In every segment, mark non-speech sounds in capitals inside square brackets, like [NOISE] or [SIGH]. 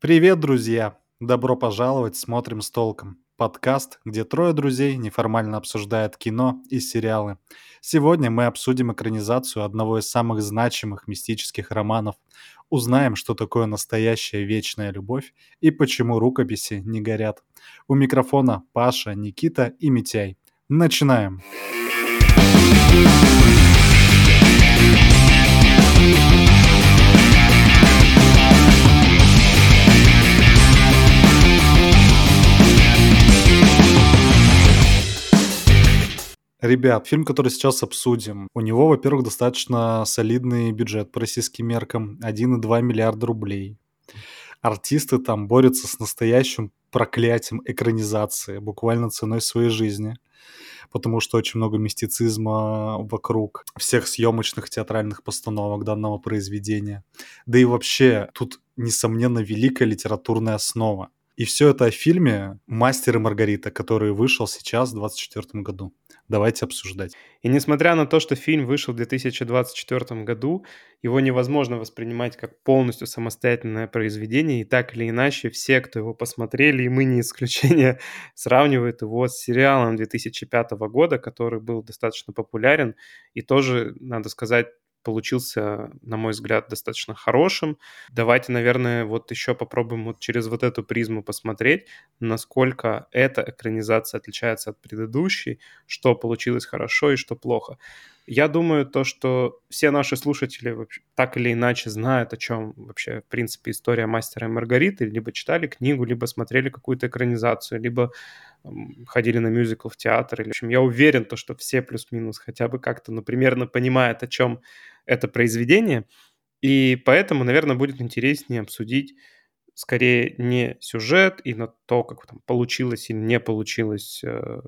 Привет, друзья! Добро пожаловать «Смотрим с толком» — подкаст, где трое друзей неформально обсуждают кино и сериалы. Сегодня мы обсудим экранизацию одного из самых значимых мистических романов, узнаем, что такое настоящая вечная любовь и почему рукописи не горят. У микрофона Паша, Никита и Митяй. Начинаем! Ребят, фильм, который сейчас обсудим, у него, во-первых, достаточно солидный бюджет по российским меркам, 1,2 миллиарда рублей. Артисты там борются с настоящим проклятием экранизации, буквально ценой своей жизни, потому что очень много мистицизма вокруг всех съемочных театральных постановок данного произведения. Да и вообще, тут, несомненно, великая литературная основа. И все это о фильме «Мастер и Маргарита», который вышел сейчас в 2024 году. Давайте обсуждать. И несмотря на то, что фильм вышел в 2024 году, его невозможно воспринимать как полностью самостоятельное произведение, и так или иначе все, кто его посмотрели, и мы не исключение, [LAUGHS] сравнивают его с сериалом 2005 года, который был достаточно популярен, и тоже, надо сказать, получился, на мой взгляд, достаточно хорошим. Давайте, наверное, вот еще попробуем вот через вот эту призму посмотреть, насколько эта экранизация отличается от предыдущей, что получилось хорошо и что плохо. Я думаю, то, что все наши слушатели так или иначе знают, о чем вообще, в принципе, история мастера и Маргариты, либо читали книгу, либо смотрели какую-то экранизацию, либо ходили на мюзикл в театр. Или, в общем, я уверен, то, что все плюс-минус хотя бы как-то, ну, примерно понимают, о чем это произведение. И поэтому, наверное, будет интереснее обсудить скорее не сюжет и на то, как там получилось или не получилось э,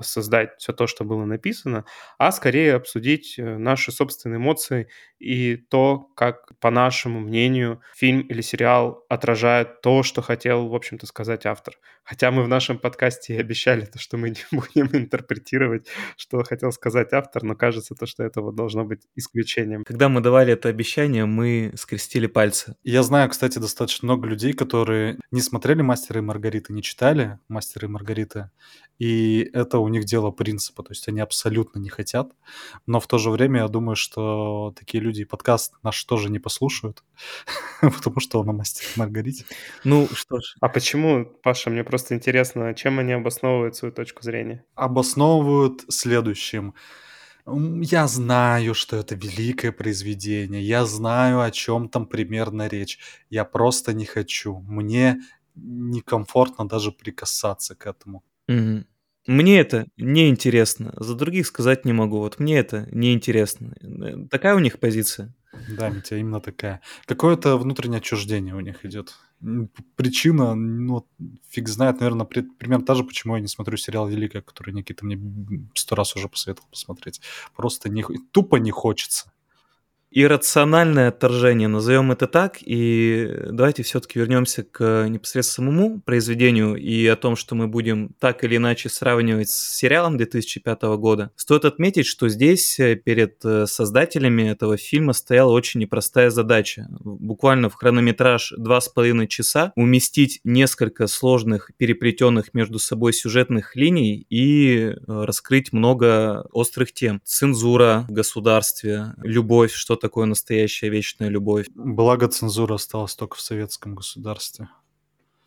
создать все то, что было написано, а скорее обсудить э, наши собственные эмоции и то, как, по нашему мнению, фильм или сериал отражает то, что хотел, в общем-то, сказать автор. Хотя мы в нашем подкасте обещали то, что мы не [LAUGHS] будем интерпретировать, что хотел сказать автор, но кажется то, что это вот должно быть исключением. Когда мы давали это обещание, мы скрестили пальцы. Я знаю, кстати, достаточно много людей, которые не смотрели «Мастера и Маргариты», не читали «Мастера и Маргариты», и это у них дело принципа, то есть они абсолютно не хотят, но в то же время я думаю, что такие люди подкаст наш тоже не послушают, [LAUGHS] потому что он о «Мастере и Маргарите». Ну, что ж. А почему, Паша, мне просто интересно, чем они обосновывают свою точку зрения? Обосновывают следующим – я знаю, что это великое произведение, я знаю, о чем там примерно речь. Я просто не хочу. Мне некомфортно даже прикасаться к этому. Мгм. Мне это неинтересно. За других сказать не могу. Вот мне это неинтересно. Такая у них позиция. Да, Митя, именно такая. Какое-то внутреннее отчуждение у них идет. Причина, ну, фиг знает, наверное, примерно та же, почему я не смотрю сериал «Великая», который Никита мне сто раз уже посоветовал посмотреть. Просто не, тупо не хочется иррациональное отторжение, назовем это так, и давайте все-таки вернемся к непосредственно самому произведению и о том, что мы будем так или иначе сравнивать с сериалом 2005 года. Стоит отметить, что здесь э, перед э, создателями этого фильма стояла очень непростая задача. Буквально в хронометраж два с половиной часа уместить несколько сложных, переплетенных между собой сюжетных линий и э, раскрыть много острых тем. Цензура в государстве, любовь, что такое настоящая вечная любовь. Благо цензура осталась только в советском государстве.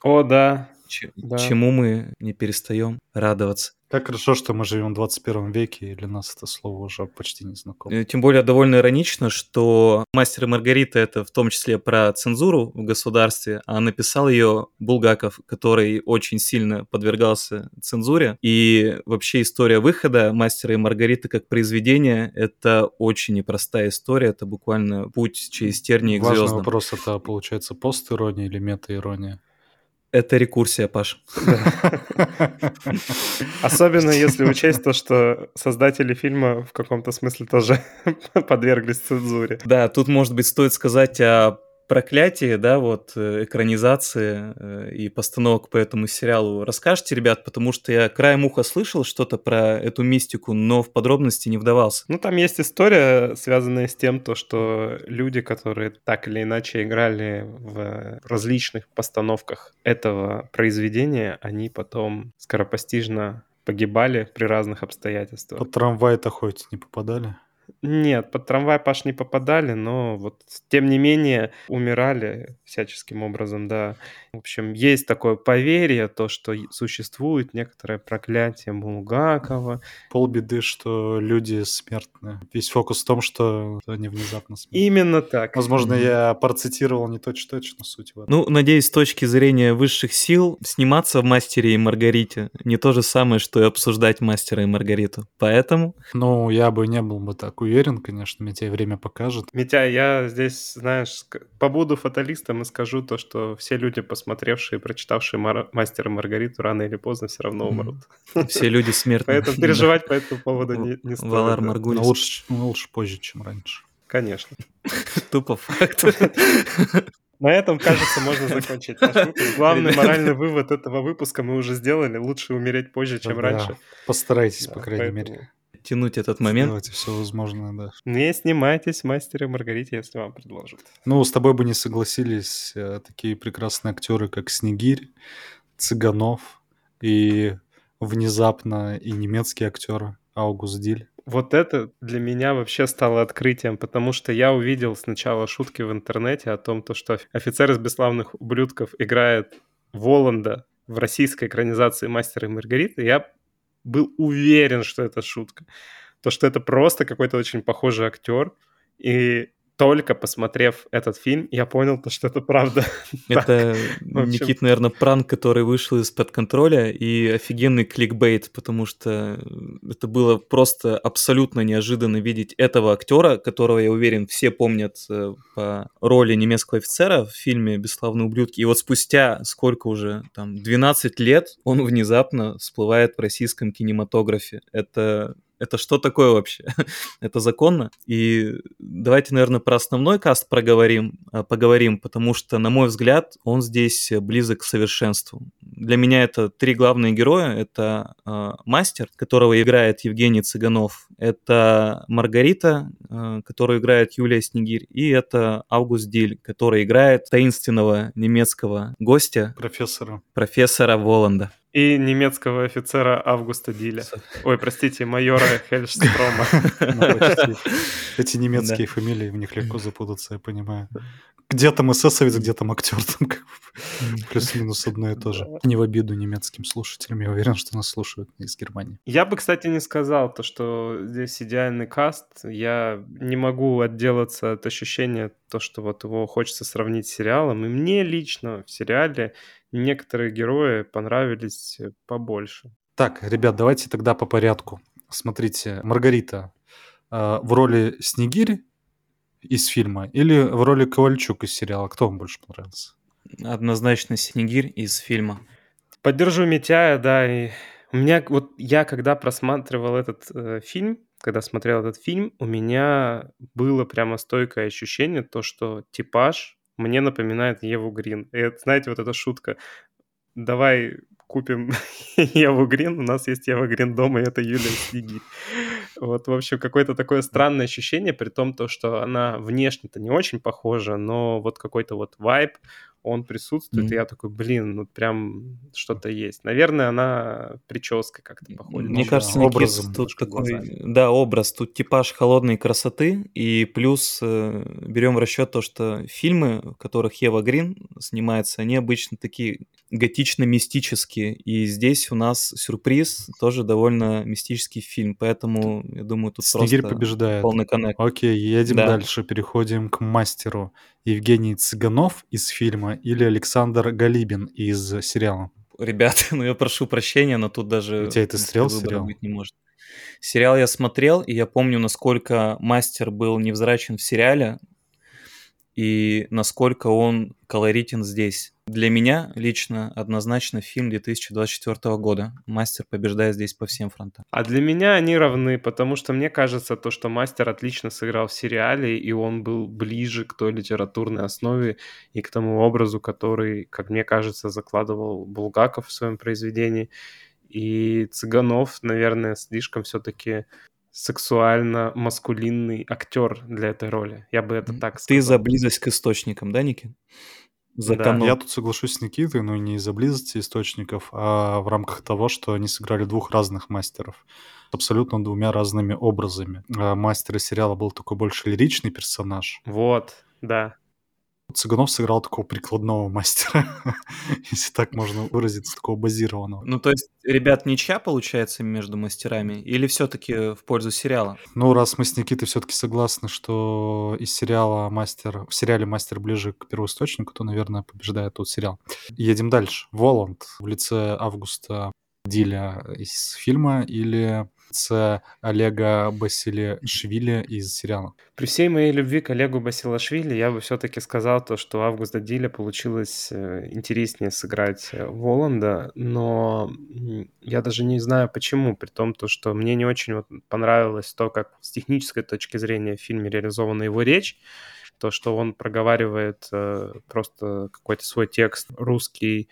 О, да. Ч- да. Чему мы не перестаем радоваться. Как хорошо, что мы живем в 21 веке, и для нас это слово уже почти не знакомо. Э, тем более довольно иронично, что «Мастер и Маргарита» — это в том числе про цензуру в государстве, а написал ее Булгаков, который очень сильно подвергался цензуре. И вообще история выхода «Мастера и Маргариты» как произведения — это очень непростая история, это буквально путь через тернии к Важный звездам. вопрос — это, получается, пост-ирония или мета-ирония? Это рекурсия, Паш. Особенно если учесть то, что создатели фильма в каком-то смысле тоже [LAUGHS] подверглись цензуре. Да, тут, может быть, стоит сказать о проклятии, да, вот э, экранизации э, и постановок по этому сериалу расскажете, ребят, потому что я краем уха слышал что-то про эту мистику, но в подробности не вдавался. Ну, там есть история, связанная с тем, то, что люди, которые так или иначе играли в различных постановках этого произведения, они потом скоропостижно погибали при разных обстоятельствах. Под трамвай-то хоть не попадали? Нет, под трамвай Паш не попадали, но вот тем не менее умирали всяческим образом, да. В общем, есть такое поверье, то, что существует некоторое проклятие Булгакова. Полбеды, что люди смертны. Весь фокус в том, что они внезапно смертны. Именно так. Возможно, я процитировал не точно-точно суть. В ну, надеюсь, с точки зрения высших сил, сниматься в «Мастере и Маргарите» не то же самое, что и обсуждать «Мастера и Маргариту». Поэтому... Ну, я бы не был бы так уверен, конечно, Митя время покажет. Митя, я здесь, знаешь, побуду фаталистом и скажу то, что все люди, посмотревшие и прочитавшие Мар- «Мастера Маргариту», рано или поздно все равно умрут. [LAUGHS] Все люди смертны. Поэтому [LAUGHS] переживать по этому поводу не, стоит. Валар Маргулис. Ну, лучше позже, чем раньше. Конечно. [LAUGHS] Тупо факт. На этом, кажется, можно закончить наш выпуск. Главный моральный вывод этого выпуска мы уже сделали. Лучше умереть позже, чем Да, раньше. Постарайтесь, Да, по крайней поэтому мере. Тянуть этот момент. Делайте все возможное, да. Не снимайтесь в «Мастере и Маргарите», если вам предложат. Ну, с тобой бы не согласились э, такие прекрасные актеры, как Снегирь, Цыганов и внезапно и немецкий актер Аугуст Диль. Вот это для меня вообще стало открытием, потому что я увидел сначала шутки в интернете о том, то, что офицер из «Бесславных ублюдков» играет Воланда в российской экранизации «Мастера и Маргариты». Я был уверен, что это шутка. То, что это просто какой-то очень похожий актер. И только посмотрев этот фильм, я понял, то, что это правда. [LAUGHS] Это, Никит, наверное, пранк, который вышел из-под контроля, и офигенный кликбейт, потому что это было просто абсолютно неожиданно видеть этого актера, которого, я уверен, все помнят э, по роли немецкого офицера в фильме «Бесславные ублюдки». И вот спустя сколько уже, там, 12 лет он внезапно всплывает в российском кинематографе. Это это что такое вообще? [LAUGHS] это законно? И давайте, наверное, про основной каст проговорим, а, поговорим, потому что, на мой взгляд, он здесь близок к совершенству. Для меня это три главные героя. Это э, мастер, которого играет Евгений Цыганов. Это Маргарита, э, которую играет Юлия Снегирь. И это Август Диль, который играет таинственного немецкого гостя, Профессора. профессора Воланда. И немецкого офицера Августа Диля. Ой, простите, майора [LAUGHS] Хельштрома. [LAUGHS] Эти немецкие фамилии, в них легко запутаться, я понимаю. Где там эсэсовец, где там актер, там как бы плюс-минус одно и то же. Не в обиду немецким слушателям, я уверен, что нас слушают из Германии. Я бы, кстати, не сказал то, что здесь идеальный каст. Я не могу отделаться от ощущения то, что вот его хочется сравнить с сериалом. И мне лично в сериале некоторые герои понравились побольше. Так, ребят, давайте тогда по порядку. Смотрите, Маргарита э, в роли Снегирь из фильма или в роли Ковальчук из сериала? Кто вам больше понравился? Однозначно Снегирь из фильма. Поддержу Митяя, да. И у меня вот я когда просматривал этот э, фильм, когда смотрел этот фильм, у меня было прямо стойкое ощущение, то, что типаж мне напоминает Еву Грин. И это, знаете, вот эта шутка. Давай купим [LAUGHS] Еву Грин, у нас есть Ева Грин дома, и это Юлия Снегирь. Вот, в общем, какое-то такое странное ощущение, при том, то, что она внешне-то не очень похожа, но вот какой-то вот вайб, он присутствует, Мгм. и я такой, блин, ну прям что-то есть. Наверное, она прической как-то походит. Мне да, кажется, Никит, образом тут такой, глазами. да, образ, тут типаж холодной красоты, и плюс э, берем в расчет то, что фильмы, в которых Ева Грин снимается, они обычно такие готично-мистические, и здесь у нас сюрприз, тоже довольно мистический фильм, поэтому, я думаю, тут Снегирь просто побеждает. полный коннект. Окей, едем Да. дальше. Переходим к мастеру. Евгений Цыганов из фильма или Александр Галибин из сериала? Ребята, [LAUGHS] ну я прошу прощения, но тут даже У тебя это выбора сериал? быть не может. Сериал я смотрел, и я помню, насколько мастер был невзрачен в сериале. И насколько он колоритен здесь. Для меня лично однозначно фильм 2024 года. Мастер побеждает здесь по всем фронтам. А для меня они равны, потому что мне кажется, то, что Мастер отлично сыграл в сериале, и он был ближе к той литературной основе и к тому образу, который, как мне кажется, закладывал Булгаков в своем произведении. И Цыганов, наверное, слишком все-таки сексуально-маскулинный актер для этой роли. Я бы это так сказал. Ты за близость к источникам, да, Никит? За да. Я тут соглашусь с Никитой, но не из-за близости источников, а в рамках того, что они сыграли двух разных мастеров абсолютно двумя разными образами. А мастер сериала был такой больше лиричный персонаж. Вот, да. Цыганов сыграл такого прикладного мастера, [LAUGHS] если так можно выразиться, такого базированного. Ну, то есть, ребят, ничья получается между мастерами или все-таки в пользу сериала? Ну, раз мы с Никитой все-таки согласны, что из сериала мастер, в сериале мастер ближе к первоисточнику, то, наверное, побеждает тот сериал. Едем дальше. Воланд в лице Августа Диля из фильма или це Олега Басилишвили из сериала. При всей моей любви к Олегу Басилашвили я бы все-таки сказал то, что Августа Диля получилось э, интереснее сыграть э, Воланда, но я даже не знаю почему, при том, то, что мне не очень понравилось то, как с технической точки зрения в фильме реализована его речь, то, что он проговаривает э, просто какой-то свой текст русский,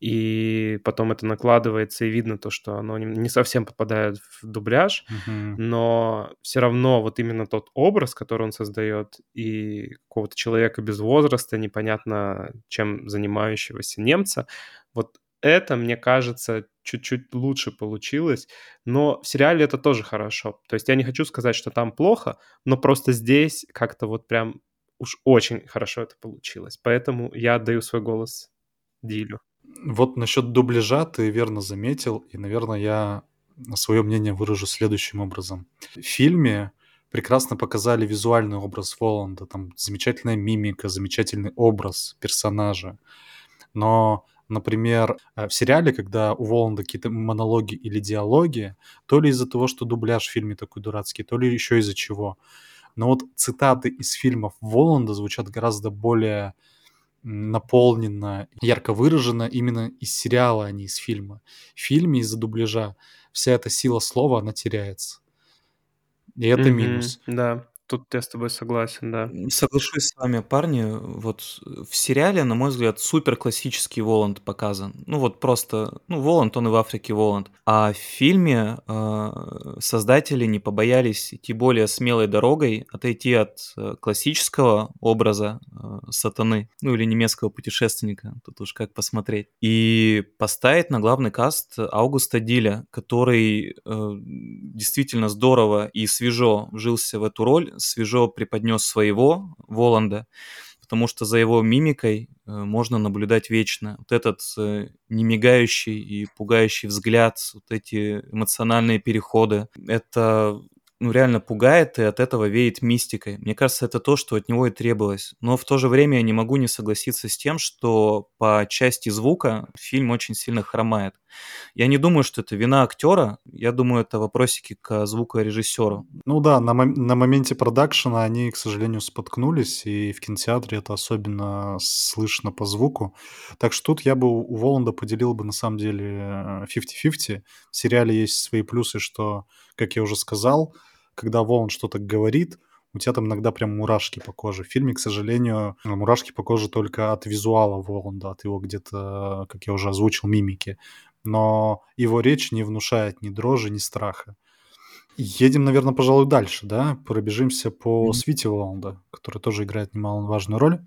и потом это накладывается, и видно то, что оно не совсем попадает в дубляж, uh-huh. но все равно вот именно тот образ, который он создает, и какого-то человека без возраста, непонятно чем занимающегося немца, вот это, мне кажется, чуть-чуть лучше получилось, но в сериале это тоже хорошо. То есть я не хочу сказать, что там плохо, но просто здесь как-то вот прям уж очень хорошо это получилось. Поэтому я отдаю свой голос Дилю. Вот насчет дубляжа ты верно заметил, и, наверное, я свое мнение выражу следующим образом. В фильме прекрасно показали визуальный образ Воланда, там замечательная мимика, замечательный образ персонажа. Но, например, э, в сериале, когда у Воланда какие-то монологи или диалоги, то ли из-за того, что дубляж в фильме такой дурацкий, то ли еще из-за чего. Но вот цитаты из фильмов Воланда звучат гораздо более наполнена, ярко выражена именно из сериала, а не из фильма. В фильме из-за дубляжа вся эта сила слова, она теряется. И это mm-hmm, минус. Да. Тут я с тобой согласен, да. Соглашусь с вами, парни. Вот в сериале, на мой взгляд, супер классический Воланд показан. Ну вот просто, ну Воланд, он и в Африке Воланд. А в фильме э, создатели не побоялись идти более смелой дорогой, отойти от э, классического образа э, сатаны, ну или немецкого путешественника, тут уж как посмотреть, и поставить на главный каст Аугуста Диля, который э, действительно здорово и свежо вжился в эту роль, свежо преподнес своего Воланда, потому что за его мимикой э, можно наблюдать вечно. Вот этот э, немигающий и пугающий взгляд, вот эти эмоциональные переходы, это ну, реально пугает, и от этого веет мистикой. Мне кажется, это то, что от него и требовалось. Но в то же время я не могу не согласиться с тем, что по части звука фильм очень сильно хромает. Я не думаю, что это вина актера, я думаю, это вопросики к звукорежиссеру. Ну да, на, мом- на моменте продакшена они, к сожалению, споткнулись, и в кинотеатре это особенно слышно по звуку. Так что тут я бы у Воланда поделил бы на самом деле 50-50. В сериале есть свои плюсы, что, как я уже сказал, когда Волан что-то говорит, у тебя там иногда прям мурашки по коже. В фильме, к сожалению, мурашки по коже только от визуала Воланда, от его где-то, как я уже озвучил, мимики. Но его речь не внушает ни дрожи, ни страха. Едем, наверное, пожалуй, дальше, да? Пробежимся по mm-hmm. Свите Воланда, который тоже играет немаловажную роль.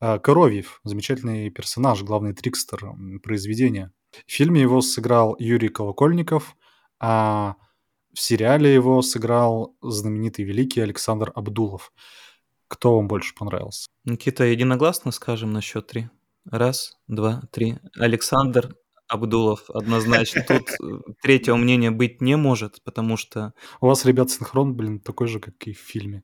А, Коровьев, замечательный персонаж, главный трикстер произведения. В фильме его сыграл Юрий Колокольников, а в сериале его сыграл знаменитый великий Александр Абдулов. Кто вам больше понравился? Никита, единогласно скажем на счет три. Раз, два, три. Александр Абдулов, однозначно. Тут э, третьего мнения быть не может, потому что... У вас, ребят, синхрон, блин, такой же, как и в фильме.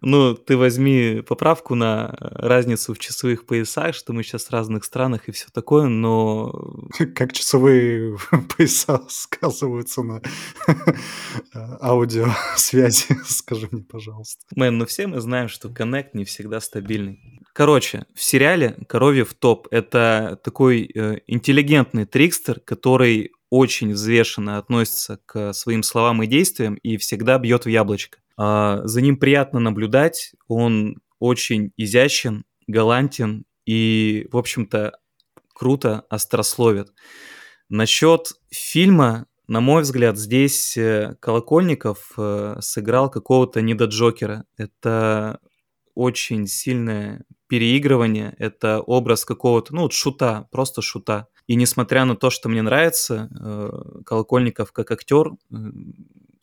Ну, ты возьми поправку на разницу в часовых поясах, что мы сейчас в разных странах и все такое, но... [LAUGHS] Как часовые [LAUGHS] пояса сказываются на [LAUGHS] аудиосвязи, скажи мне, пожалуйста. Мэн, ну все мы знаем, что коннект не всегда стабильный. Короче, в сериале «Коровьев топ» — это такой э, интеллигентный трикстер, который очень взвешенно относится к своим словам и действиям и всегда бьет в яблочко. А, за ним приятно наблюдать, он очень изящен, галантен и, в общем-то, круто острословит. Насчет фильма, на мой взгляд, здесь э, Колокольников э, сыграл какого-то недоджокера. Это очень сильное переигрывание, это образ какого-то, ну, вот шута, просто шута. И несмотря на то, что мне нравится э, Колокольников как актер,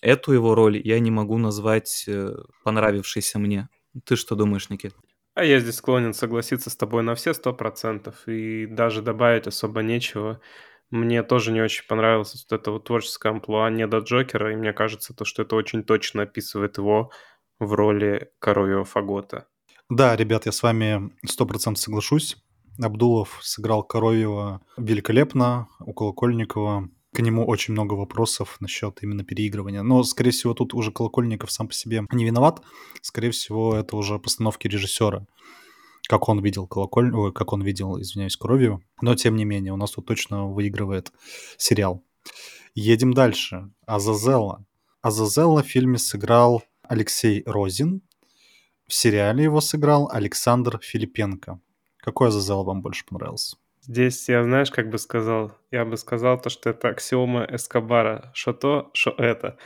эту его роль я не могу назвать э, понравившейся мне. Ты что думаешь, Никит? А я здесь склонен согласиться с тобой на все сто процентов, и даже добавить особо нечего. Мне тоже не очень понравилось вот это вот творческое амплуа не до Джокера, и мне кажется, то, что это очень точно описывает его в роли коровьего фагота. Да, ребят, я с вами сто процентов соглашусь. Абдулов сыграл Коровьева великолепно, у Колокольникова к нему очень много вопросов насчет именно переигрывания. Но, скорее всего, тут уже Колокольников сам по себе не виноват. Скорее всего, это уже постановки режиссера. Как он видел колоколь... Ой, как он видел, извиняюсь, кровью. Но, тем не менее, у нас тут точно выигрывает сериал. Едем дальше. Азазелла. Азазелла в фильме сыграл Алексей Розин. В сериале его сыграл Александр Филипенко. Какой Азазелла вам больше понравился? Здесь я, знаешь, как бы сказал, я бы сказал то, что это аксиома Эскобара. Что то, что это.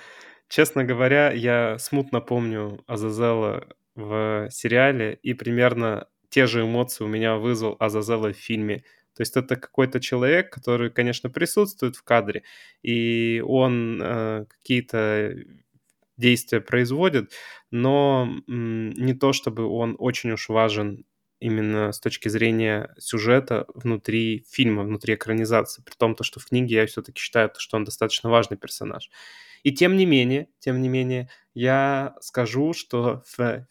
Честно говоря, я смутно помню Азазела в сериале, и примерно те же эмоции у меня вызвал Азазела в фильме. То есть это какой-то человек, который, конечно, присутствует в кадре, и он э, какие-то действия производит, но м, не то чтобы он очень уж важен именно с точки зрения сюжета внутри фильма, внутри экранизации, при том, то, что в книге я все-таки считаю, что он достаточно важный персонаж. И тем не менее, тем не менее, я скажу, что в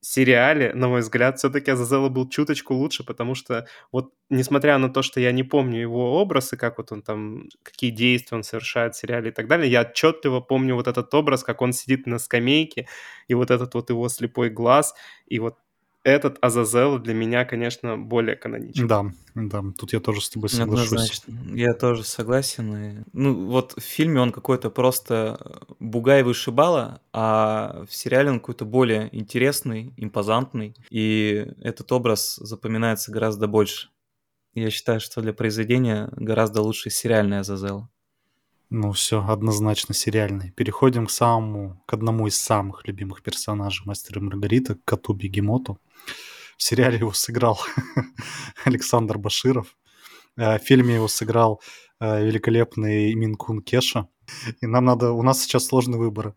сериале, на мой взгляд, все-таки Азазела был чуточку лучше, потому что вот, несмотря на то, что я не помню его образ и как вот он там, какие действия он совершает в сериале и так далее, я отчетливо помню вот этот образ, как он сидит на скамейке, и вот этот вот его слепой глаз, и вот этот Азазел для меня, конечно, более каноничен. Да, да, тут я тоже с тобой соглашусь. Однозначно. Я тоже согласен. И... Ну, вот в фильме он какой-то просто бугай вышибала, а в сериале он какой-то более интересный, импозантный, и этот образ запоминается гораздо больше. Я считаю, что для произведения гораздо лучше сериальный Азазел. Ну все, однозначно сериальный. Переходим к самому, к одному из самых любимых персонажей Мастера Маргарита, к коту Бегемоту. В сериале его сыграл [LAUGHS] Александр Баширов. Э, в фильме его сыграл э, великолепный Минкун Кеша. И нам надо... У нас сейчас сложный выбор.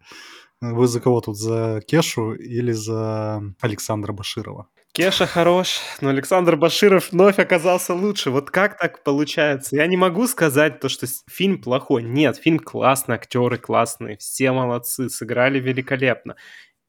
Вы за кого тут? За Кешу или за Александра Баширова? Кеша хорош, но Александр Баширов вновь оказался лучше. Вот как так получается? Я не могу сказать то, что фильм плохой. Нет, фильм классный, актеры классные, все молодцы, сыграли великолепно.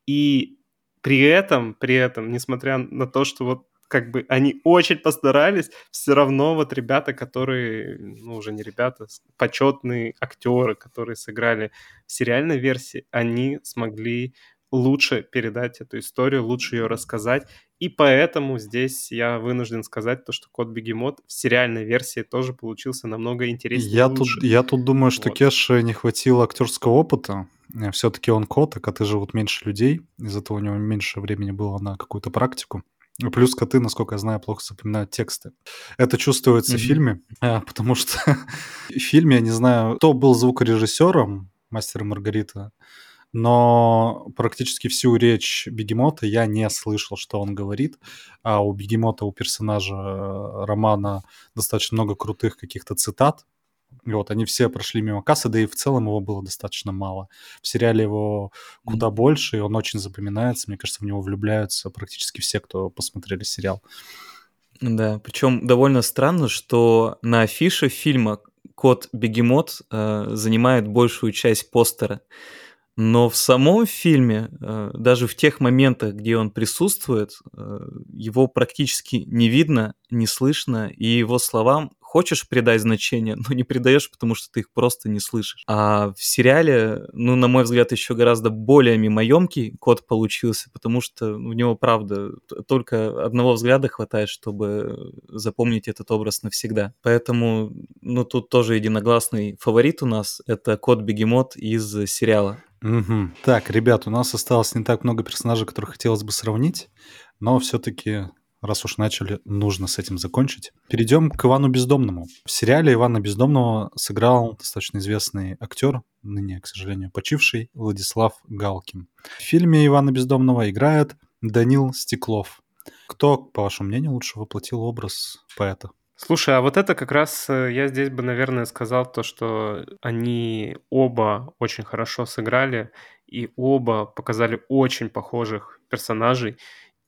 И при этом, при этом, несмотря на то, что вот как бы они очень постарались, все равно вот ребята, которые, ну уже не ребята, почетные актеры, которые сыграли в сериальной версии, они смогли лучше передать эту историю, лучше ее рассказать. И поэтому здесь я вынужден сказать то, что Кот Бегемот в сериальной версии тоже получился намного интереснее. Я, тут, я тут думаю, что вот. Кеше не хватило актерского опыта. Э, Все-таки он кот, а коты живут меньше людей. Из-за этого у него меньше времени было на какую-то практику. Плюс коты, насколько я знаю, плохо запоминают тексты. Это чувствуется mm-hmm. в фильме, [LAUGHS] э, потому что [LAUGHS] в фильме, я не знаю, кто был звукорежиссером «Мастера Маргарита», но практически всю речь Бегемота я не слышал, что он говорит. А у Бегемота, у персонажа э, романа достаточно много крутых каких-то цитат. И вот они все прошли мимо кассы, да и в целом его было достаточно мало. В сериале его куда mm-hmm. больше, и он очень запоминается. Мне кажется, в него влюбляются практически все, кто посмотрели сериал. Да, причем довольно странно, что на афише фильма кот Бегемот э, занимает большую часть постера. Но в самом фильме, э, даже в тех моментах, где он присутствует, э, его практически не видно, не слышно, и его словам хочешь придать значение, [LAUGHS] но не придаешь, потому что ты их просто не слышишь. А в сериале, ну, на мой взгляд, еще гораздо более мимоемкий код получился, потому что у него, правда, только одного взгляда хватает, чтобы запомнить этот образ навсегда. Поэтому, ну, тут тоже единогласный фаворит у нас — это кот Бегемот из сериала. Угу. Так, ребят, у нас осталось не так много персонажей, которых хотелось бы сравнить, но все-таки раз уж начали, нужно с этим закончить. Перейдем к Ивану Бездомному. В сериале Ивана Бездомного сыграл достаточно известный актер, ныне, к сожалению, почивший, Владислав Галкин. В фильме Ивана Бездомного играет Данил Стеклов. Кто, по вашему мнению, лучше воплотил образ поэта? Слушай, а вот это как раз э, я здесь бы, наверное, сказал то, что они оба очень хорошо сыграли, и оба показали очень похожих персонажей.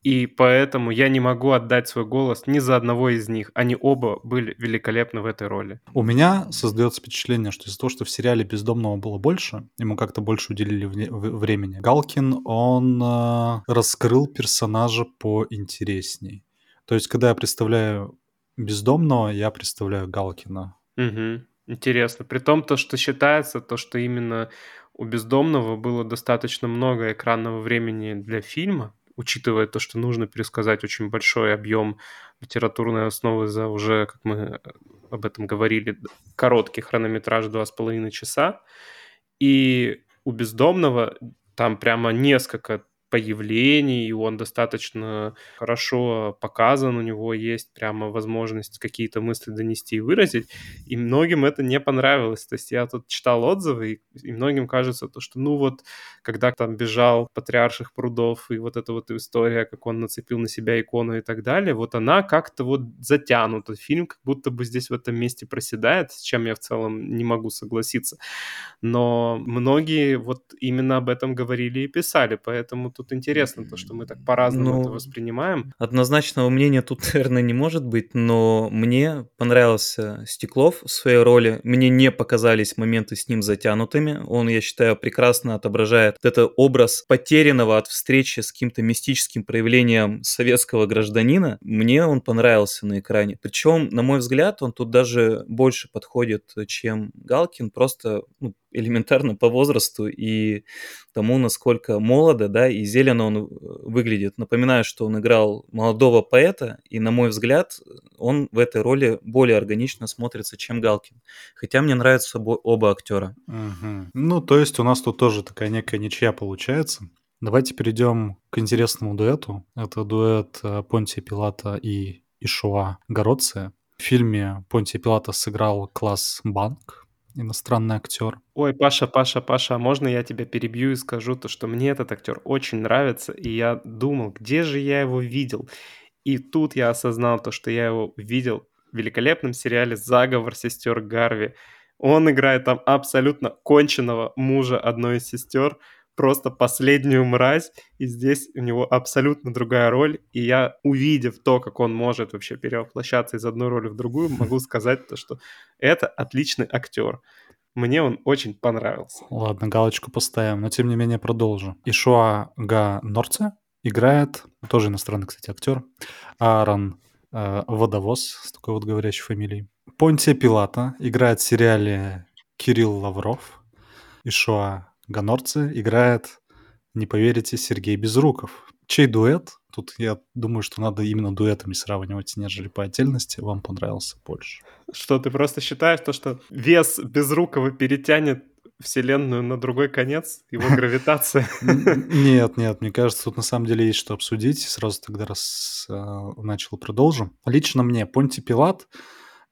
И поэтому я не могу отдать свой голос ни за одного из них. Они оба были великолепны в этой роли. У меня создается впечатление, что из-за того, что в сериале «Бездомного» было больше, ему как-то больше уделили времени, Галкин, он э, раскрыл персонажа поинтересней. То есть, когда я представляю «Бездомного», я представляю Галкина. Угу. Интересно. При том, то, что считается, то, что именно у «Бездомного» было достаточно много экранного времени для фильма, учитывая то, что нужно пересказать очень большой объем литературной основы за уже, как мы э, об этом говорили, короткий хронометраж 2,5 часа. И у бездомного там прямо несколько появлений, он достаточно хорошо показан, у него есть прямо возможность какие-то мысли донести и выразить, и многим это не понравилось. То есть я тут читал отзывы, и многим кажется то, что ну вот, когда там бежал патриарших прудов, и вот эта вот история, как он нацепил на себя икону и так далее, вот она как-то вот затянута. Фильм как будто бы здесь в этом месте проседает, с чем я в целом не могу согласиться. Но многие вот именно об этом говорили и писали, поэтому тут тут интересно, то, что мы так по-разному ну, это воспринимаем. Однозначного мнения тут, [LAUGHS] наверное, не может быть, но мне понравился Стеклов в своей роли. Мне не показались моменты с ним затянутыми. Он, я считаю, прекрасно отображает этот образ потерянного от встречи с каким-то мистическим проявлением советского гражданина. Мне он понравился на экране. Причем, на мой взгляд, он тут даже больше подходит, чем Галкин, просто ну, элементарно по возрасту и тому, насколько молодо, да, и зелено он э, выглядит. Напоминаю, что он играл молодого поэта, и, на мой взгляд, он в этой роли более органично смотрится, чем Галкин. Хотя мне нравятся оба, актера. Угу. Ну, то есть у нас тут тоже такая некая ничья получается. Давайте перейдем к интересному дуэту. Это дуэт э, Понтия Пилата и Ишуа Городция. В фильме Понтия Пилата сыграл класс Банк, иностранный актер. Ой, Паша, Паша, Паша, а можно я тебя перебью и скажу то, что мне этот актер очень нравится, и я думал, где же я его видел? И тут я осознал то, что я его видел в великолепном сериале «Заговор сестер Гарви». Он играет там абсолютно конченного мужа одной из сестер, просто последнюю мразь, и здесь у него абсолютно другая роль, и я, увидев то, как он может вообще перевоплощаться из одной роли в другую, могу сказать то, что это отличный актер. Мне он очень понравился. Ладно, галочку поставим, но тем не менее продолжу. Ишуа Га Норце играет, тоже иностранный, кстати, актер, Аарон э, Водовоз с такой вот говорящей фамилией. Понтия Пилата играет в сериале Кирилл Лавров. Ишуа Ганорцы играет, не поверите, Сергей Безруков. Чей дуэт? Тут я думаю, что надо именно дуэтами сравнивать, нежели по отдельности. Вам понравился больше. Что, ты просто считаешь то, что вес Безрукова перетянет Вселенную на другой конец, его [LAUGHS] гравитация. Нет, нет, мне кажется, тут на самом деле есть что обсудить. Сразу тогда раз э, начал продолжим. Лично мне Понти Пилат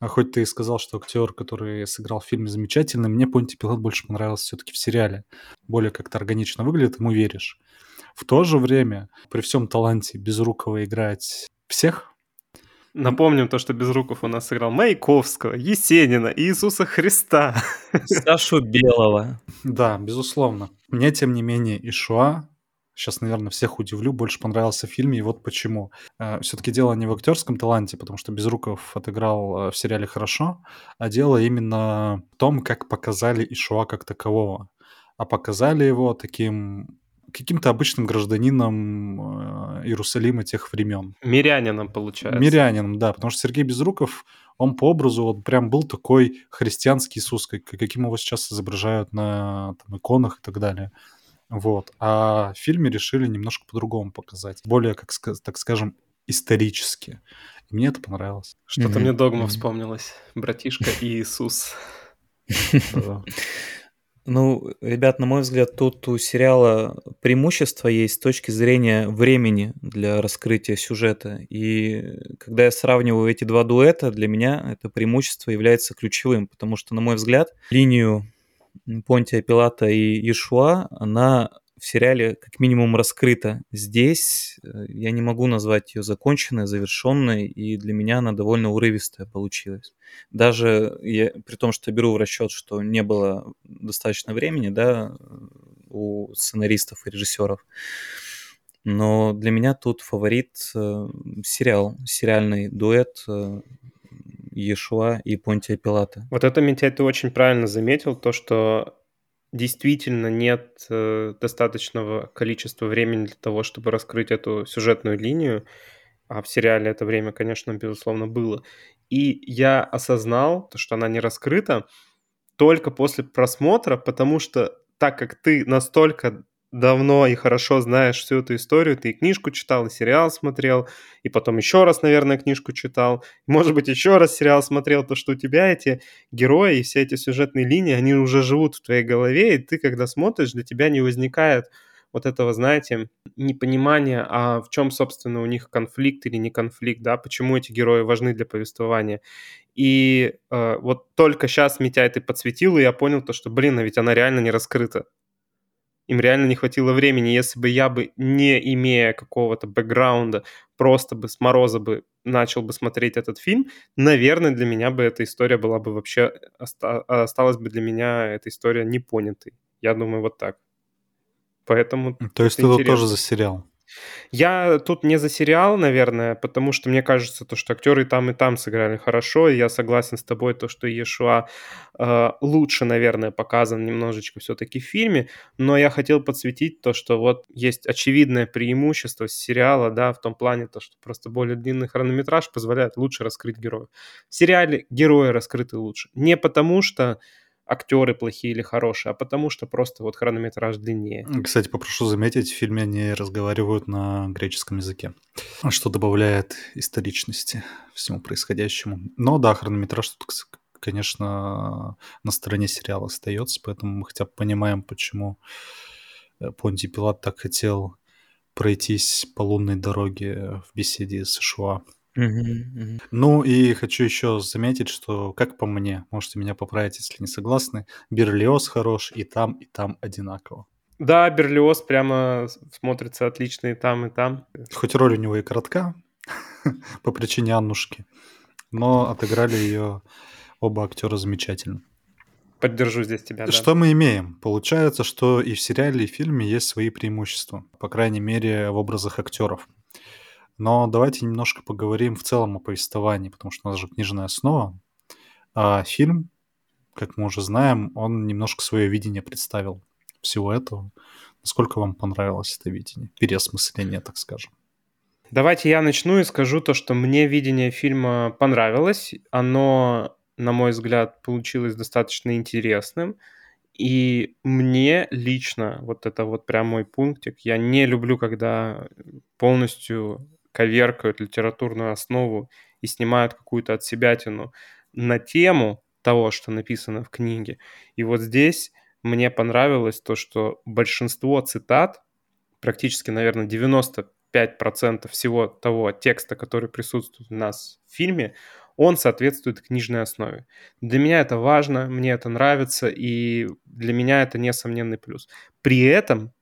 а хоть ты и сказал, что актер, который сыграл в фильме, замечательный, мне Понти Пилот больше понравился все-таки в сериале. Более как-то органично выглядит, ему веришь. В то же время, при всем таланте Безрукова играть всех, Напомним то, что Безруков у нас сыграл Маяковского, Есенина, Иисуса Христа. Сашу Белого. Да, безусловно. Мне, тем не менее, Ишуа сейчас, наверное, всех удивлю, больше понравился в фильме, и вот почему. Э, Все-таки дело не в актерском таланте, потому что Безруков отыграл э, в сериале хорошо, а дело именно в том, как показали Ишуа как такового. а показали его таким каким-то обычным гражданином э, Иерусалима тех времен. Мирянином, получается. Мирянином, да, потому что Сергей Безруков, он по образу вот прям был такой христианский Иисус, как, каким его сейчас изображают на там, иконах и так далее. Вот. А в фильме решили немножко по-другому показать. Более, как так скажем, исторически. И мне это понравилось. Что-то mm-hmm. мне догма mm-hmm. вспомнилось. Братишка и [LAUGHS] Иисус. Ну, ребят, на мой взгляд, тут у сериала преимущество есть с точки зрения времени для раскрытия сюжета. И когда я сравниваю эти два дуэта, для меня это преимущество является ключевым, потому что, на мой взгляд, линию Понтия Пилата и Иешуа, она в сериале как минимум раскрыта. Здесь я не могу назвать ее законченной, завершенной, и для меня она довольно урывистая получилась. Даже я, при том, что беру в расчет, что не было достаточно времени, да, у сценаристов и режиссеров. Но для меня тут фаворит э, сериал, сериальный дуэт э, Иешуа и Понтия Пилата. Вот это, Митяй, ты очень правильно заметил, то, что действительно нет э, достаточного количества времени для того, чтобы раскрыть эту сюжетную линию, а в сериале это время, конечно, безусловно, было. И я осознал, то, что она не раскрыта, только после просмотра, потому что так как ты настолько давно и хорошо знаешь всю эту историю, ты и книжку читал, и сериал смотрел, и потом еще раз, наверное, книжку читал, может быть, еще раз сериал смотрел, то что у тебя эти герои и все эти сюжетные линии, они уже живут в твоей голове, и ты, когда смотришь, для тебя не возникает вот этого, знаете, непонимания, а в чем, собственно, у них конфликт или не конфликт, да, почему эти герои важны для повествования. И э, вот только сейчас Митяй ты подсветил, и я понял то, что, блин, а ведь она реально не раскрыта им реально не хватило времени. Если бы я бы, не имея какого-то бэкграунда, просто бы с мороза бы начал бы смотреть этот фильм, наверное, для меня бы эта история была бы вообще, осталась бы для меня эта история непонятой. Я думаю, вот так. Поэтому... То есть ты тут тоже за сериал? Я тут не за сериал, наверное, потому что мне кажется, то, что актеры там и там сыграли хорошо, и я согласен с тобой, то, что Иешуа э, лучше, наверное, показан немножечко все-таки в фильме, но я хотел подсветить то, что вот есть очевидное преимущество сериала, да, в том плане, то, что просто более длинный хронометраж позволяет лучше раскрыть героев. В сериале герои раскрыты лучше. Не потому что актеры плохие или хорошие, а потому что просто вот хронометраж длиннее. Кстати, попрошу заметить, в фильме они разговаривают на греческом языке, что добавляет историчности всему происходящему. Но да, хронометраж тут, конечно, на стороне сериала остается, поэтому мы хотя бы понимаем, почему э, Понти Пилат так хотел пройтись по лунной дороге в беседе с Ну и хочу еще заметить, что, как по мне, можете меня поправить, если не согласны, Берлиоз хорош и там, и там одинаково. Да, Берлиоз прямо смотрится отлично и там, и там. Хоть роль у него и коротка, [LAUGHS] по причине Аннушки, но отыграли ее оба актера замечательно. Поддержу здесь тебя, да. Что мы имеем? Получается, что и в сериале, и в фильме есть свои преимущества, по крайней мере, в образах актеров. Но давайте немножко поговорим в целом о повествовании, потому что у нас же книжная основа. А фильм, как мы уже знаем, он немножко свое видение представил всего этого. Насколько вам понравилось это видение? Переосмысление, так скажем. Давайте я начну и скажу то, что мне видение фильма понравилось. Оно, на мой взгляд, получилось достаточно интересным. И мне лично, вот это вот прям мой пунктик, я не люблю, когда полностью коверкают литературную основу и снимают какую-то отсебятину на тему того, что написано в книге. И вот здесь мне понравилось то, что большинство цитат, практически, наверное, 95% всего того текста, который присутствует у нас в фильме, он соответствует книжной основе. Для меня это важно, мне это нравится, и для меня это несомненный плюс. При этом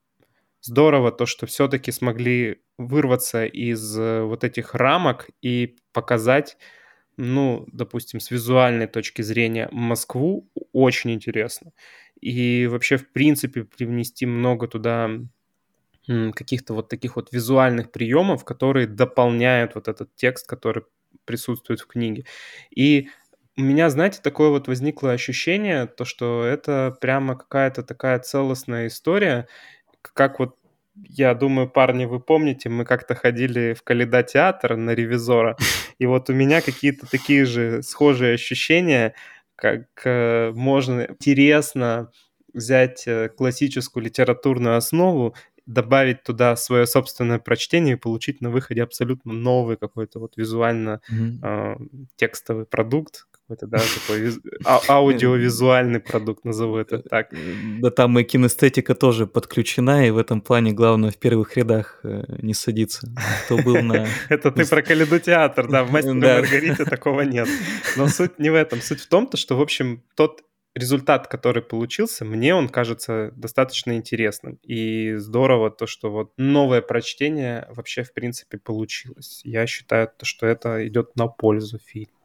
здорово то, что все-таки смогли вырваться из э, вот этих рамок и показать, ну, допустим, с визуальной точки зрения Москву очень интересно. И вообще, в принципе, привнести много туда каких-то вот таких вот визуальных приемов, которые дополняют вот этот текст, который присутствует в книге. И У меня, знаете, такое вот возникло ощущение, то, что это прямо какая-то такая целостная история, как вот я думаю, парни, вы помните, мы как-то ходили в Каледа театр на ревизора, [LAUGHS] и вот у меня какие-то такие же схожие ощущения, как э, можно интересно взять э, классическую литературную основу, добавить туда свое собственное прочтение и получить на выходе абсолютно новый какой-то вот визуально э, текстовый продукт, какой-то, да, такой а, аудиовизуальный продукт, назову это так. Да там и кинестетика тоже подключена, и в этом плане главное в первых рядах э, не садиться. Кто был на... [LAUGHS] Это ты про Каледу театр, да, в [LAUGHS] «Мастере Маргарите» такого нет. Но суть не в этом. Суть в том, то, что, в общем, тот результат, который получился, мне он кажется достаточно интересным. И здорово то, что вот новое прочтение вообще, в принципе, получилось. Я считаю, то, что это идет на пользу фильму.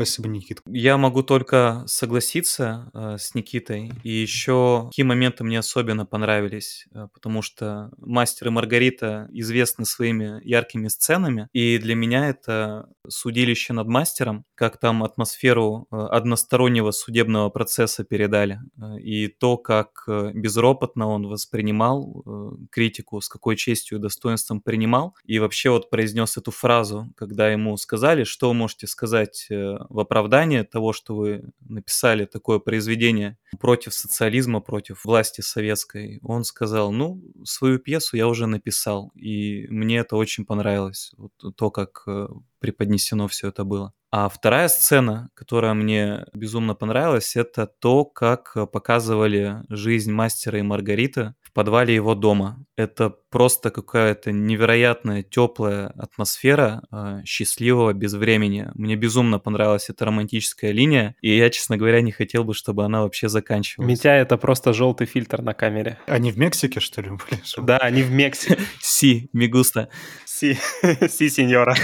Спасибо, Никит. Я могу только согласиться э, с Никитой. И еще какие моменты мне особенно понравились, э, потому что «Мастер и Маргарита» известны своими яркими сценами, и для меня это судилище над мастером, как там атмосферу э, одностороннего судебного процесса передали, э, и то, как э, безропотно он воспринимал э, критику, с какой честью и достоинством принимал, и вообще вот произнес эту фразу, когда ему сказали, что вы можете сказать э, в оправдание того, что вы написали такое произведение против социализма, против власти советской, он сказал, ну, свою пьесу я уже написал, и мне это очень понравилось, вот то, как э, преподнесено все это было. А вторая сцена, которая мне безумно понравилась, это то, как показывали жизнь мастера и Маргариты в подвале его дома. Это просто какая-то невероятная теплая атмосфера э, счастливого безвремени. Мне безумно понравилась эта романтическая линия, и я, честно говоря, не хотел бы, чтобы она вообще заканчивалась. Митя — это просто желтый фильтр на камере. Они в Мексике, что ли, были? [LAUGHS] Да, они в Мексике. [LAUGHS] Си, Мигуста. Си, [LAUGHS] си, сеньора.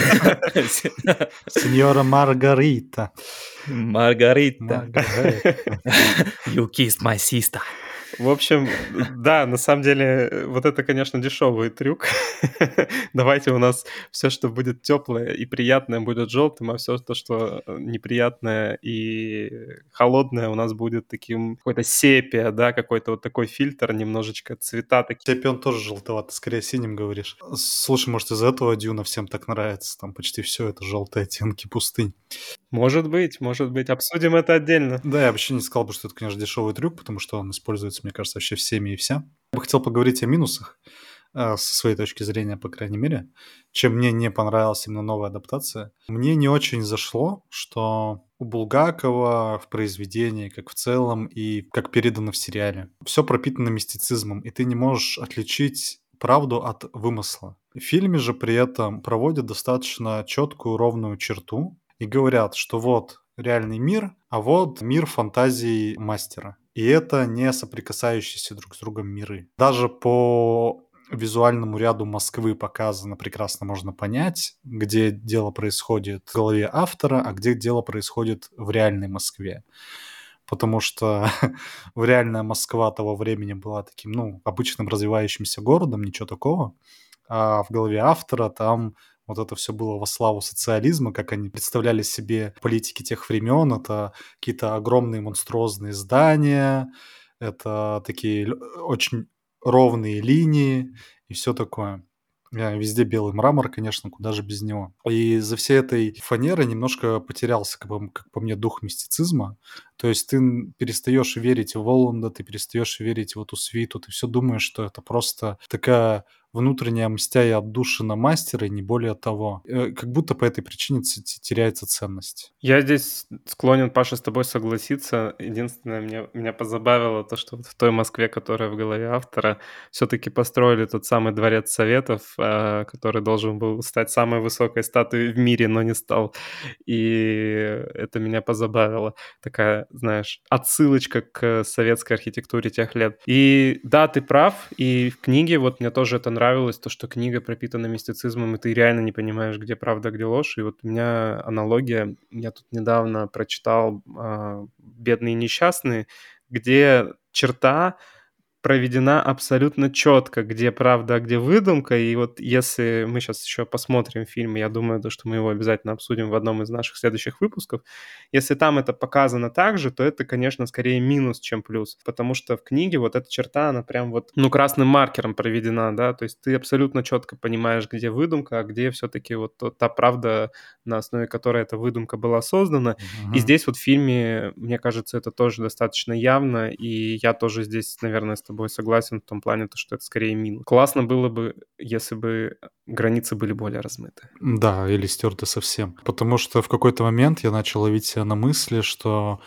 Сеньора Маргарита. Маргарита. You kissed my sister. В общем, да, на самом деле, вот это, конечно, дешевый трюк. [LAUGHS] Давайте у нас все, что будет теплое и приятное, будет желтым, а все то, что неприятное и холодное, у нас будет таким какой-то сепия, да, какой-то вот такой фильтр, немножечко цвета такие. Сепия, он тоже желтоватый, скорее синим говоришь. Слушай, может, из-за этого Дюна всем так нравится? Там почти все это желтые оттенки пустынь. Может быть, может быть. Обсудим это отдельно. Да, я вообще не сказал бы, что это, конечно, дешевый трюк, потому что он используется, мне кажется, вообще всеми и вся. Я бы хотел поговорить о минусах, э, со своей точки зрения, по крайней мере, чем мне не понравилась именно новая адаптация. Мне не очень зашло, что у Булгакова в произведении, как в целом, и как передано в сериале, все пропитано мистицизмом, и ты не можешь отличить правду от вымысла. В фильме же при этом проводят достаточно четкую ровную черту и говорят, что вот реальный мир, а вот мир фантазии мастера. И это не соприкасающиеся друг с другом миры. Даже по визуальному ряду Москвы показано прекрасно можно понять, где дело происходит в голове автора, а где дело происходит в реальной Москве. Потому что [LAUGHS] в реальная Москва того времени была таким, ну, обычным развивающимся городом, ничего такого. А в голове автора там вот это все было во славу социализма, как они представляли себе политики тех времен. Это какие-то огромные монструозные здания, это такие очень ровные линии и все такое. Везде белый мрамор, конечно, куда же без него. И за всей этой фанеры немножко потерялся, как, бы, как по мне, дух мистицизма. То есть ты перестаешь верить в Воланда, ты перестаешь верить в эту свиту, ты все думаешь, что это просто такая внутренняя мстя и отдушина мастера, и не более того. Э, как будто по этой причине теряется ценность. Я здесь склонен, Паша, с тобой согласиться. Единственное, меня, меня позабавило то, что вот в той Москве, которая в голове автора, все-таки построили тот самый дворец советов, э, который должен был стать самой высокой статуей в мире, но не стал. И это меня позабавило. Такая, знаешь, отсылочка к советской архитектуре тех лет. И да, ты прав, и в книге вот мне тоже это нравилось, то, что книга пропитана мистицизмом, и ты реально не понимаешь, где правда, где ложь. И вот у меня аналогия, я тут недавно прочитал э, «Бедные и несчастные», где черта проведена абсолютно четко, где правда, а где выдумка. И вот если мы сейчас еще посмотрим фильм, я думаю, то, что мы его обязательно обсудим в одном из наших следующих выпусков, если там это показано так же, то это, конечно, скорее минус, чем плюс. Потому что в книге вот эта черта, она прям вот, ну, красным маркером проведена, да, то есть ты абсолютно четко понимаешь, где выдумка, а где все-таки вот та правда, на основе которой эта выдумка была создана. Uh-huh. И здесь вот в фильме, мне кажется, это тоже достаточно явно, и я тоже здесь, наверное, с тобой согласен в том плане, то, что это скорее минус. Классно было бы, если бы границы были более размыты. Да, или стерты совсем. Потому что в какой-то момент я начал ловить себя на мысли, что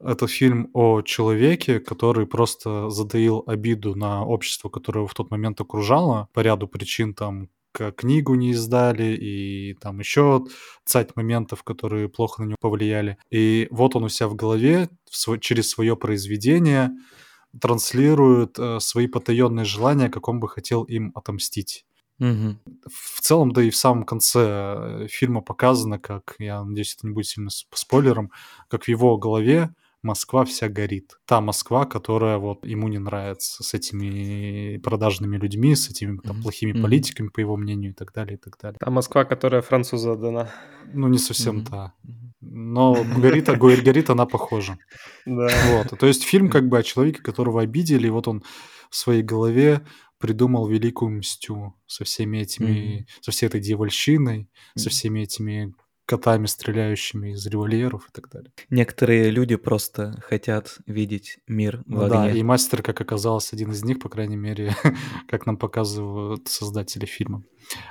это фильм о человеке, который просто затаил обиду на общество, которое его в тот момент окружало по ряду причин, там, книгу не издали, и там еще цать моментов, которые плохо на него повлияли. И вот он у себя в голове в свой, через свое произведение транслирует э, свои потаенные желания, как он бы хотел им отомстить. Угу. В целом, да и в самом конце э, фильма показано, как, я надеюсь, это не будет сильно спойлером, как в его голове Москва вся горит. Та Москва, которая вот ему не нравится, с этими продажными людьми, с этими там, плохими mm-hmm. политиками, по его мнению, и так далее, и так далее. Та Москва, которая французу отдана. Ну, не совсем mm-hmm. та. Но горит, горит она похожа. Да. Вот. То есть фильм как бы о человеке, которого обидели, и вот он в своей голове придумал великую мстю со всеми этими, mm-hmm. со всей этой дьявольщиной, mm-hmm. со всеми этими котами, стреляющими из револьверов и так далее. Некоторые люди просто хотят видеть мир в огне. Да, и мастер, как оказалось, один из них, по крайней мере, [LAUGHS] как нам показывают создатели фильма.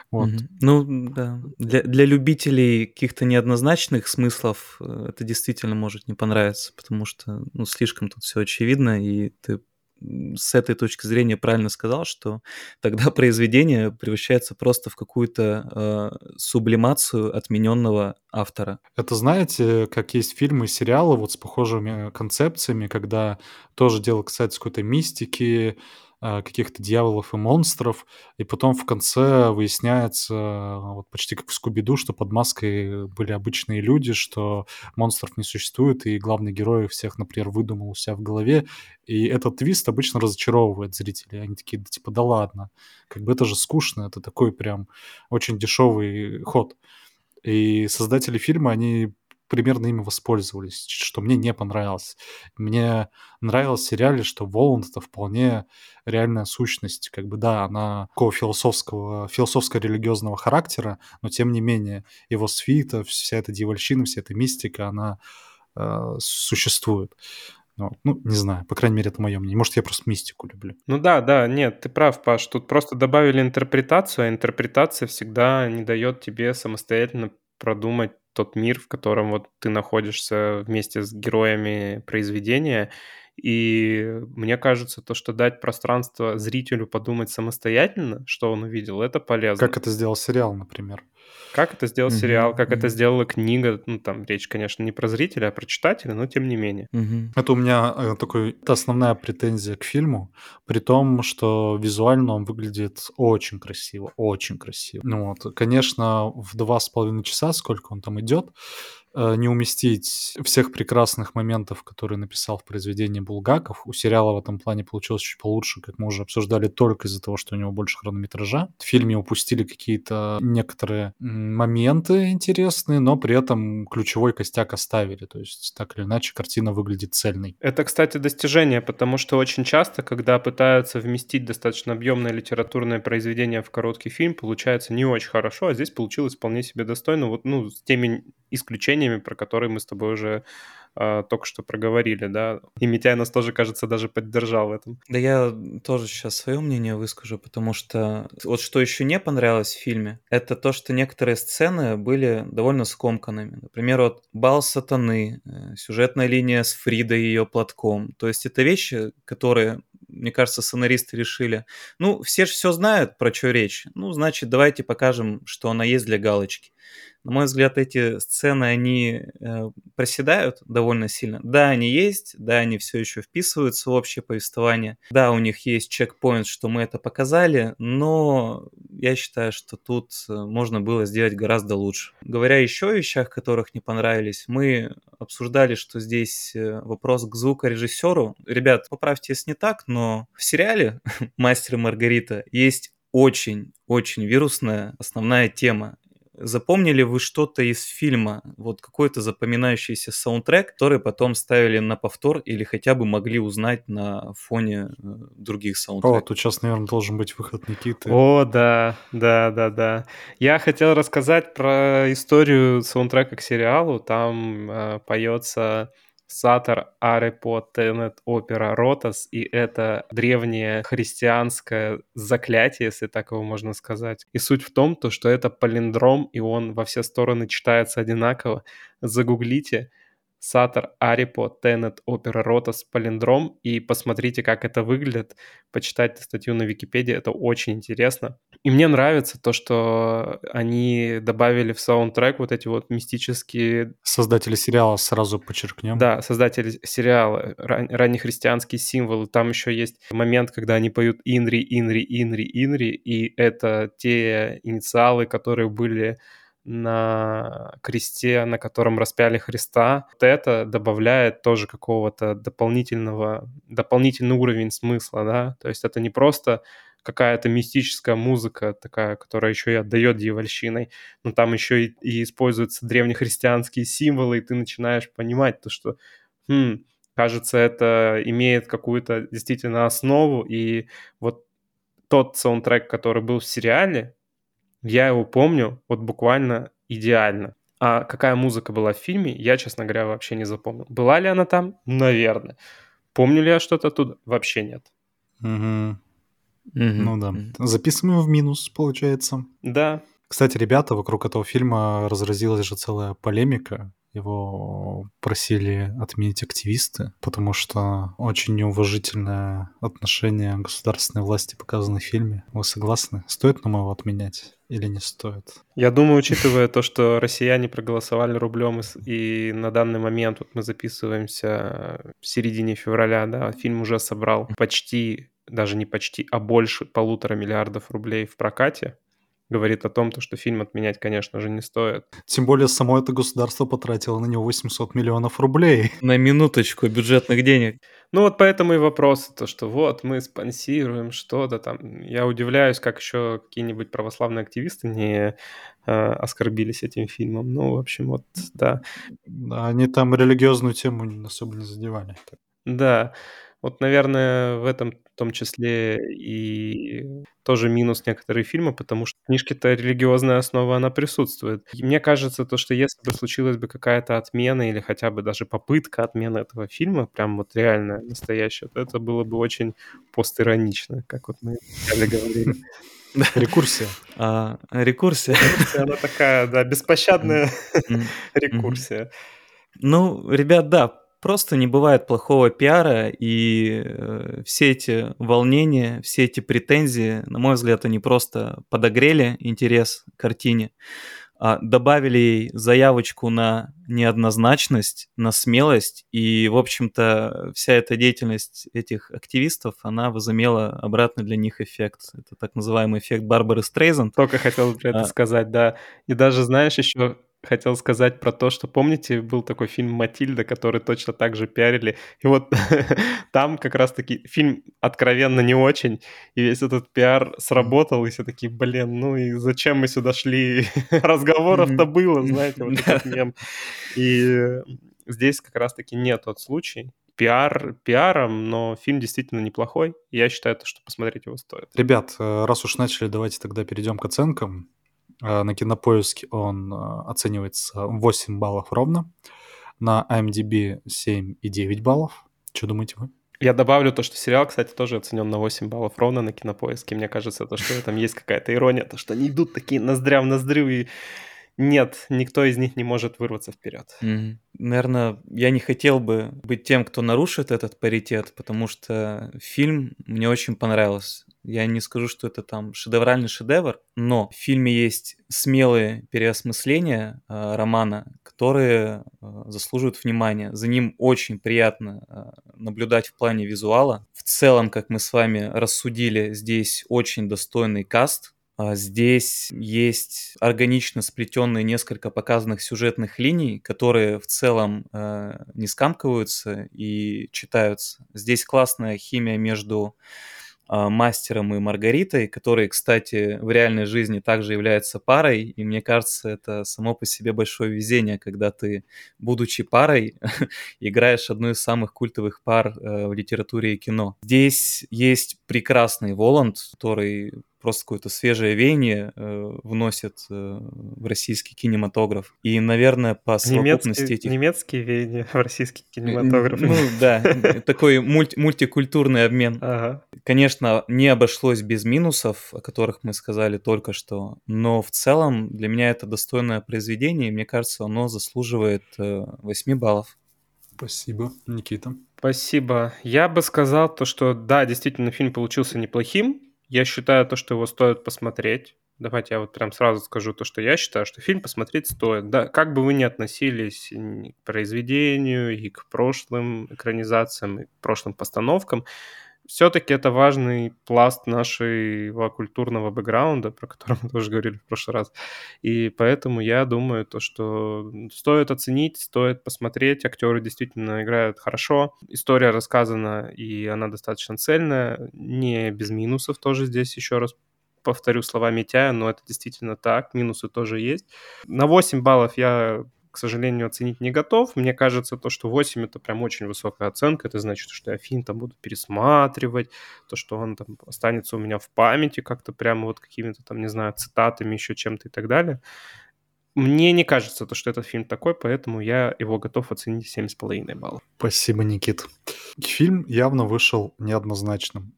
Вот. Mm-hmm. Ну, да. Для, для любителей каких-то неоднозначных смыслов э, это действительно может не понравиться, потому что ну, слишком тут все очевидно, и ты с этой точки зрения правильно сказал, что тогда [LAUGHS] произведение превращается просто в какую-то э, сублимацию отмененного автора. Это знаете, как есть фильмы и сериалы вот с похожими концепциями, когда тоже дело касается какой-то мистики, каких-то дьяволов и монстров, и потом в конце выясняется, вот почти как в Скуби-Ду, что под маской были обычные люди, что монстров не существует, и главный герой всех, например, выдумал у себя в голове, и этот твист обычно разочаровывает зрителей. Они такие, да, типа, да ладно, как бы это же скучно, это такой прям очень дешевый ход. И создатели фильма, они примерно ими воспользовались, что мне не понравилось. Мне нравилось в сериале, что Воланд — это вполне реальная сущность. Как бы, да, она такого философского, философско-религиозного характера, но тем не менее его свита, вся эта дьявольщина, вся эта мистика, она э, существует. Ну, ну, не знаю, по крайней мере, это мое мнение. Может, я просто мистику люблю. Ну да, да, нет, ты прав, Паш. Тут просто добавили интерпретацию, а интерпретация всегда не дает тебе самостоятельно продумать тот мир, в котором вот ты находишься вместе с героями произведения. И мне кажется, то, что дать пространство зрителю подумать самостоятельно, что он увидел, это полезно. Как это сделал сериал, например. Как это сделал угу, сериал, как угу. это сделала книга. Ну, там речь, конечно, не про зрителя, а про читателя, но тем не менее. Угу. Это у меня э, такой, это основная претензия к фильму, при том, что визуально он выглядит очень красиво, очень красиво. Ну вот, конечно, в два с половиной часа, сколько он там идет, не уместить всех прекрасных моментов, которые написал в произведении Булгаков. У сериала в этом плане получилось чуть получше, как мы уже обсуждали, только из-за того, что у него больше хронометража. В фильме упустили какие-то некоторые моменты интересные, но при этом ключевой костяк оставили. То есть так или иначе картина выглядит цельной. Это, кстати, достижение, потому что очень часто, когда пытаются вместить достаточно объемное литературное произведение в короткий фильм, получается не очень хорошо, а здесь получилось вполне себе достойно, вот, ну, с теми исключениями, про которые мы с тобой уже э, только что проговорили, да. И Митяй нас тоже, кажется, даже поддержал в этом. Да я тоже сейчас свое мнение выскажу, потому что вот что еще не понравилось в фильме, это то, что некоторые сцены были довольно скомканными. Например, вот бал сатаны, э, сюжетная линия с Фридой и ее платком. То есть это вещи, которые мне кажется, сценаристы решили, ну, все же все знают, про что речь, ну, значит, давайте покажем, что она есть для галочки. На мой взгляд, эти сцены, они э, проседают довольно сильно. Да, они есть, да, они все еще вписываются в общее повествование. Да, у них есть чекпоинт, что мы это показали, но я считаю, что тут э, можно было сделать гораздо лучше. Говоря еще о вещах, которых не понравились, мы обсуждали, что здесь э, вопрос к звукорежиссеру. Ребят, поправьте, если не так, но в сериале [LAUGHS] «Мастер и Маргарита» есть очень-очень вирусная основная тема. Запомнили вы что-то из фильма, вот какой-то запоминающийся саундтрек, который потом ставили на повтор или хотя бы могли узнать на фоне э, других саундтреков? О, тут сейчас, наверное, должен быть выход Никиты. О, да, да, да, да. Я хотел рассказать про историю саундтрека к сериалу. Там э, поется Сатор Арепо Тенет Опера Ротас, и это древнее христианское заклятие, если так его можно сказать. И суть в том, то, что это палиндром, и он во все стороны читается одинаково. Загуглите Сатор Арипо Тенет Опера Ротас Палиндром и посмотрите, как это выглядит. Почитайте статью на Википедии, это очень интересно. И мне нравится то, что они добавили в саундтрек вот эти вот мистические... Создатели сериала сразу подчеркнем. Да, создатели сериала, ран- раннехристианские символы. Там еще есть момент, когда они поют Инри, Инри, Инри, Инри, и это те инициалы, которые были на кресте, на котором распяли Христа. Вот это добавляет тоже какого-то дополнительного, дополнительный уровень смысла, да, то есть это не просто какая-то мистическая музыка такая, которая еще и отдает дьявольщиной, но там еще и, и используются древнехристианские символы, и ты начинаешь понимать то, что, хм, кажется, это имеет какую-то действительно основу, и вот тот саундтрек, который был в сериале, я его помню вот буквально идеально. А какая музыка была в фильме, я, честно говоря, вообще не запомнил. Была ли она там? Наверное. Помню ли я что-то оттуда? Вообще нет. Угу. Ну да. Записываем в минус, получается. Да. Кстати, ребята, вокруг этого фильма разразилась же целая полемика. Его просили отменить активисты, потому что очень неуважительное отношение государственной власти показано в фильме. Вы согласны? Стоит нам его отменять или не стоит? Я думаю, учитывая то, что россияне проголосовали рублем, и на данный момент вот мы записываемся в середине февраля, да, фильм уже собрал почти, даже не почти, а больше полутора миллиардов рублей в прокате говорит о том, то, что фильм отменять, конечно же, не стоит. Тем более само это государство потратило на него 800 миллионов рублей. На минуточку бюджетных денег. Ну вот поэтому и вопрос, то что вот мы спонсируем что-то там. Я удивляюсь, как еще какие-нибудь православные активисты не э, оскорбились этим фильмом. Ну, в общем, вот, да. Да, они там религиозную тему особо не задевали. Да. Вот, наверное, в этом в том числе и тоже минус некоторые фильмы, потому что книжки-то религиозная основа, она присутствует. И мне кажется, то, что если бы случилась бы какая-то отмена или хотя бы даже попытка отмены этого фильма, прям вот реальная, настоящая, то это было бы очень постиронично, как вот мы говорили. Рекурсия. А, рекурсия. Рекурсия, она такая, да, беспощадная рекурсия. Ну, ребят, да, просто не бывает плохого пиара, и э, все эти волнения, все эти претензии, на мой взгляд, они просто подогрели интерес к картине, а добавили ей заявочку на неоднозначность, на смелость, и, в общем-то, вся эта деятельность этих активистов, она возымела обратный для них эффект. Это так называемый эффект Барбары Стрейзен. Только хотел про это а... сказать, да. И даже, знаешь, еще хотел сказать про то, что помните, был такой фильм «Матильда», который точно так же пиарили. И вот [LAUGHS] там как раз-таки фильм откровенно не очень, и весь этот пиар сработал, и все такие, блин, ну и зачем мы сюда шли? [LAUGHS] Разговоров-то было, знаете, вот этот мем. И здесь как раз-таки нет тот случай. Пиар пиаром, но фильм действительно неплохой. Я считаю, что посмотреть его стоит. Ребят, э, раз уж начали, давайте тогда перейдем к оценкам. А, на Кинопоиске он а, оценивается 8 баллов ровно. На IMDb 7,9 баллов. Что думаете вы? Я добавлю то, что сериал, кстати, тоже оценен на 8 баллов ровно на Кинопоиске. Мне кажется, то, что там есть какая-то ирония, то, что они идут такие ноздря в ноздрю, и нет, никто из них не может вырваться вперед. Mm-hmm. Наверное, я не хотел бы быть тем, кто нарушит этот паритет, потому что фильм мне очень понравился. Я не скажу, что это там шедевральный шедевр, но в фильме есть смелые переосмысления э, романа, которые э, заслуживают внимания. За ним очень приятно э, наблюдать в плане визуала. В целом, как мы с вами рассудили, здесь очень достойный каст здесь есть органично сплетенные несколько показанных сюжетных линий, которые в целом э, не скамкиваются и читаются. Здесь классная химия между а, мастером и Маргаритой, которые, кстати, в реальной жизни также являются парой, и мне кажется, это само по себе большое везение, когда ты, будучи парой, [LAUGHS] играешь одну из самых культовых пар э, в литературе и кино. Здесь есть прекрасный Воланд, который просто какое-то свежее веяние э, вносит э, в российский кинематограф. И, наверное, по совокупности немецкие, этих... Немецкие веяния в российский кинематограф. Ну да, такой мульти мультикультурный обмен. Ага. Конечно, не обошлось без минусов, о которых мы сказали только что, но в целом для меня это достойное произведение, и мне кажется, оно заслуживает э, 8 баллов. Спасибо, Никита. Спасибо. Я бы сказал то, что да, действительно, фильм получился неплохим, я считаю то, что его стоит посмотреть. Давайте я вот прям сразу скажу то, что я считаю, что фильм посмотреть стоит. Да, как бы вы ни относились к произведению, и к прошлым экранизациям, и к прошлым постановкам, все-таки это важный пласт нашего культурного бэкграунда, про который мы тоже говорили в прошлый раз. И поэтому я думаю, то, что стоит оценить, стоит посмотреть. Актеры действительно играют хорошо. История рассказана, и она достаточно цельная. Не без минусов тоже здесь еще раз повторю слова Митяя, но это действительно так, минусы тоже есть. На 8 баллов я к сожалению, оценить не готов. Мне кажется, то, что 8 это прям очень высокая оценка. Это значит, что я фильм там буду пересматривать, то, что он там останется у меня в памяти как-то прямо вот какими-то там, не знаю, цитатами, еще чем-то и так далее. Мне не кажется, то, что этот фильм такой, поэтому я его готов оценить 7,5 баллов. Спасибо, Никит. Фильм явно вышел неоднозначным.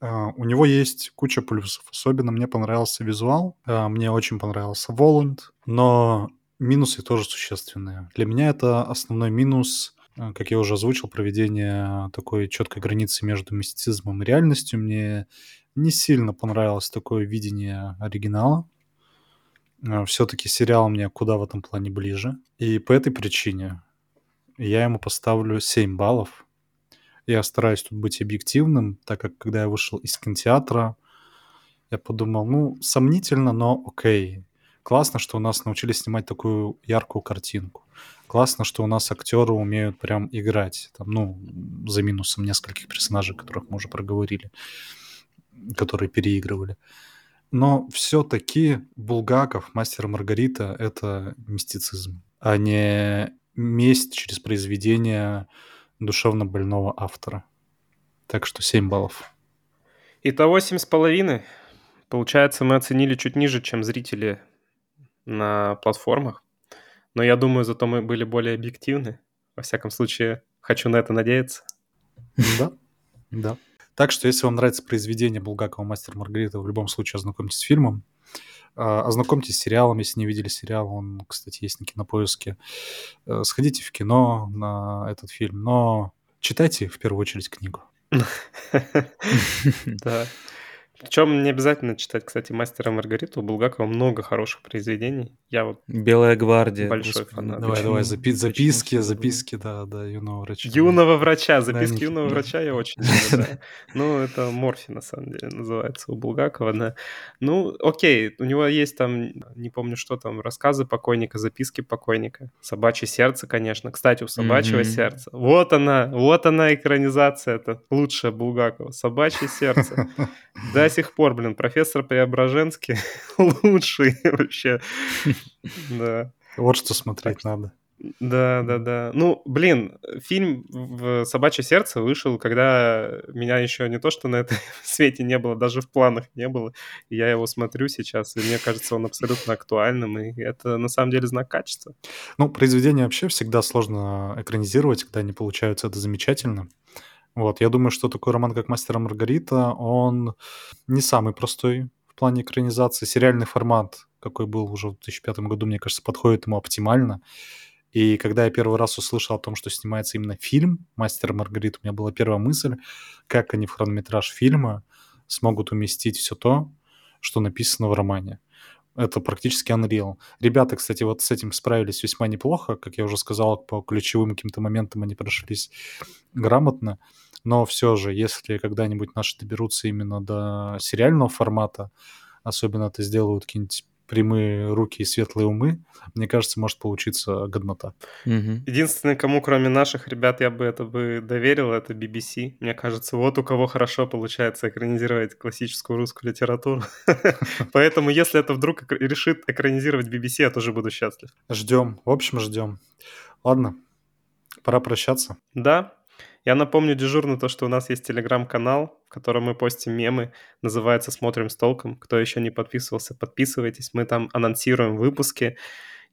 Uh, у него есть куча плюсов. Особенно мне понравился визуал, uh, мне очень понравился Воланд, но Минусы тоже существенные. Для меня это основной минус, э, как я уже озвучил, проведение такой четкой границы между мистицизмом и реальностью. Мне не сильно понравилось такое видение оригинала. Э, Все-таки сериал мне куда в этом плане ближе. И по этой причине я ему поставлю 7 баллов. Я стараюсь тут быть объективным, так как когда я вышел из кинотеатра, я подумал, ну, сомнительно, но окей. Классно, что у нас научились снимать такую яркую картинку. Классно, что у нас актеры умеют прям играть. Там, ну, за минусом нескольких персонажей, которых мы уже проговорили, которые переигрывали. Но все-таки Булгаков, Мастер Маргарита — это мистицизм, а не месть через произведение душевно больного автора. Так что 7 баллов. Итого 7,5. Получается, мы оценили чуть ниже, чем зрители на платформах. Но я думаю, зато мы были более объективны. Во всяком случае, хочу на это надеяться. Да, да. Так что, если вам нравится произведение Булгакова «Мастер Маргарита», в любом случае ознакомьтесь с фильмом. А, ознакомьтесь с сериалом, если не видели сериал. Он, кстати, есть на кинопоиске. Э, сходите в кино на этот фильм, но читайте в первую очередь книгу. [LAUGHS] Да. Причем не обязательно читать, кстати, «Мастера Маргариту». У Булгакова много хороших произведений. Я вот «Белая гвардия». Большой господи, фанат. Давай, давай, запи- записки, Почему? записки, да, да, юного врача. Юного врача, записки да, юного да. врача я очень [LAUGHS] люблю, да. Ну, это Морфи, на самом деле, называется у Булгакова, да. Ну, окей, у него есть там, не помню, что там, рассказы покойника, записки покойника. «Собачье сердце», конечно. Кстати, у «Собачьего сердца». Вот она, вот она экранизация, это лучшая Булгакова. «Собачье сердце». [LAUGHS] Да, сих пор, блин, профессор Преображенский [LAUGHS] лучший вообще. Да. Вот что смотреть надо. Да, да, да. Ну, блин, фильм в «Собачье сердце» вышел, когда меня еще не то, что на этом [LAUGHS] свете не было, даже в планах не было. Я его смотрю сейчас, и мне кажется, он абсолютно актуальным, и это на самом деле знак качества. Ну, произведение вообще всегда сложно экранизировать, когда они получаются, это замечательно. Вот, я думаю, что такой роман, как «Мастер Маргарита», он не самый простой в плане экранизации. Сериальный формат, какой был уже в 2005 году, мне кажется, подходит ему оптимально. И когда я первый раз услышал о том, что снимается именно фильм «Мастер Маргарита», у меня была первая мысль, как они в хронометраж фильма смогут уместить все то, что написано в романе. Это практически Unreal. Ребята, кстати, вот с этим справились весьма неплохо. Как я уже сказал, по ключевым каким-то моментам они прошлись грамотно. Но все же, если когда-нибудь наши доберутся именно до сериального формата, особенно это сделают какие-нибудь прямые руки и светлые умы, мне кажется, может получиться годнота. Мгм. Единственное, кому кроме наших ребят я бы это бы доверил, это BBC. Мне кажется, вот у кого хорошо получается экранизировать классическую русскую литературу. [LAUGHS] Поэтому, если это вдруг решит экранизировать BBC, я тоже буду счастлив. Ждем. В общем, ждем. Ладно, пора прощаться. Да, я напомню дежурно то, что у нас есть телеграм-канал, в котором мы постим мемы, называется «Смотрим с толком». Кто еще не подписывался, подписывайтесь. Мы там анонсируем выпуски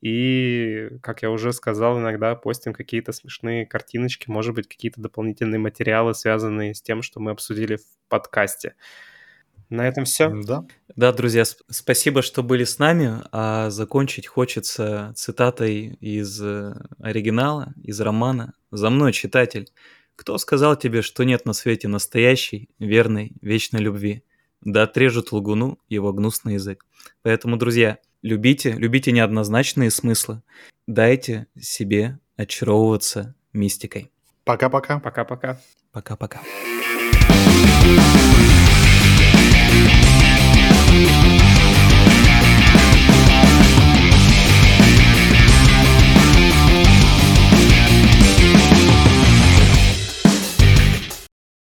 и, как я уже сказал, иногда постим какие-то смешные картиночки, может быть, какие-то дополнительные материалы, связанные с тем, что мы обсудили в подкасте. На этом все. Да. Да, друзья, сп- спасибо, что были с нами. А закончить хочется цитатой из э, оригинала, из романа. «За мной, читатель, кто сказал тебе, что нет на свете настоящей, верной, вечной любви? Да отрежут лгуну его гнусный язык». Поэтому, друзья, любите, любите неоднозначные смыслы. Дайте себе очаровываться мистикой. Пока-пока. Пока-пока. Пока-пока.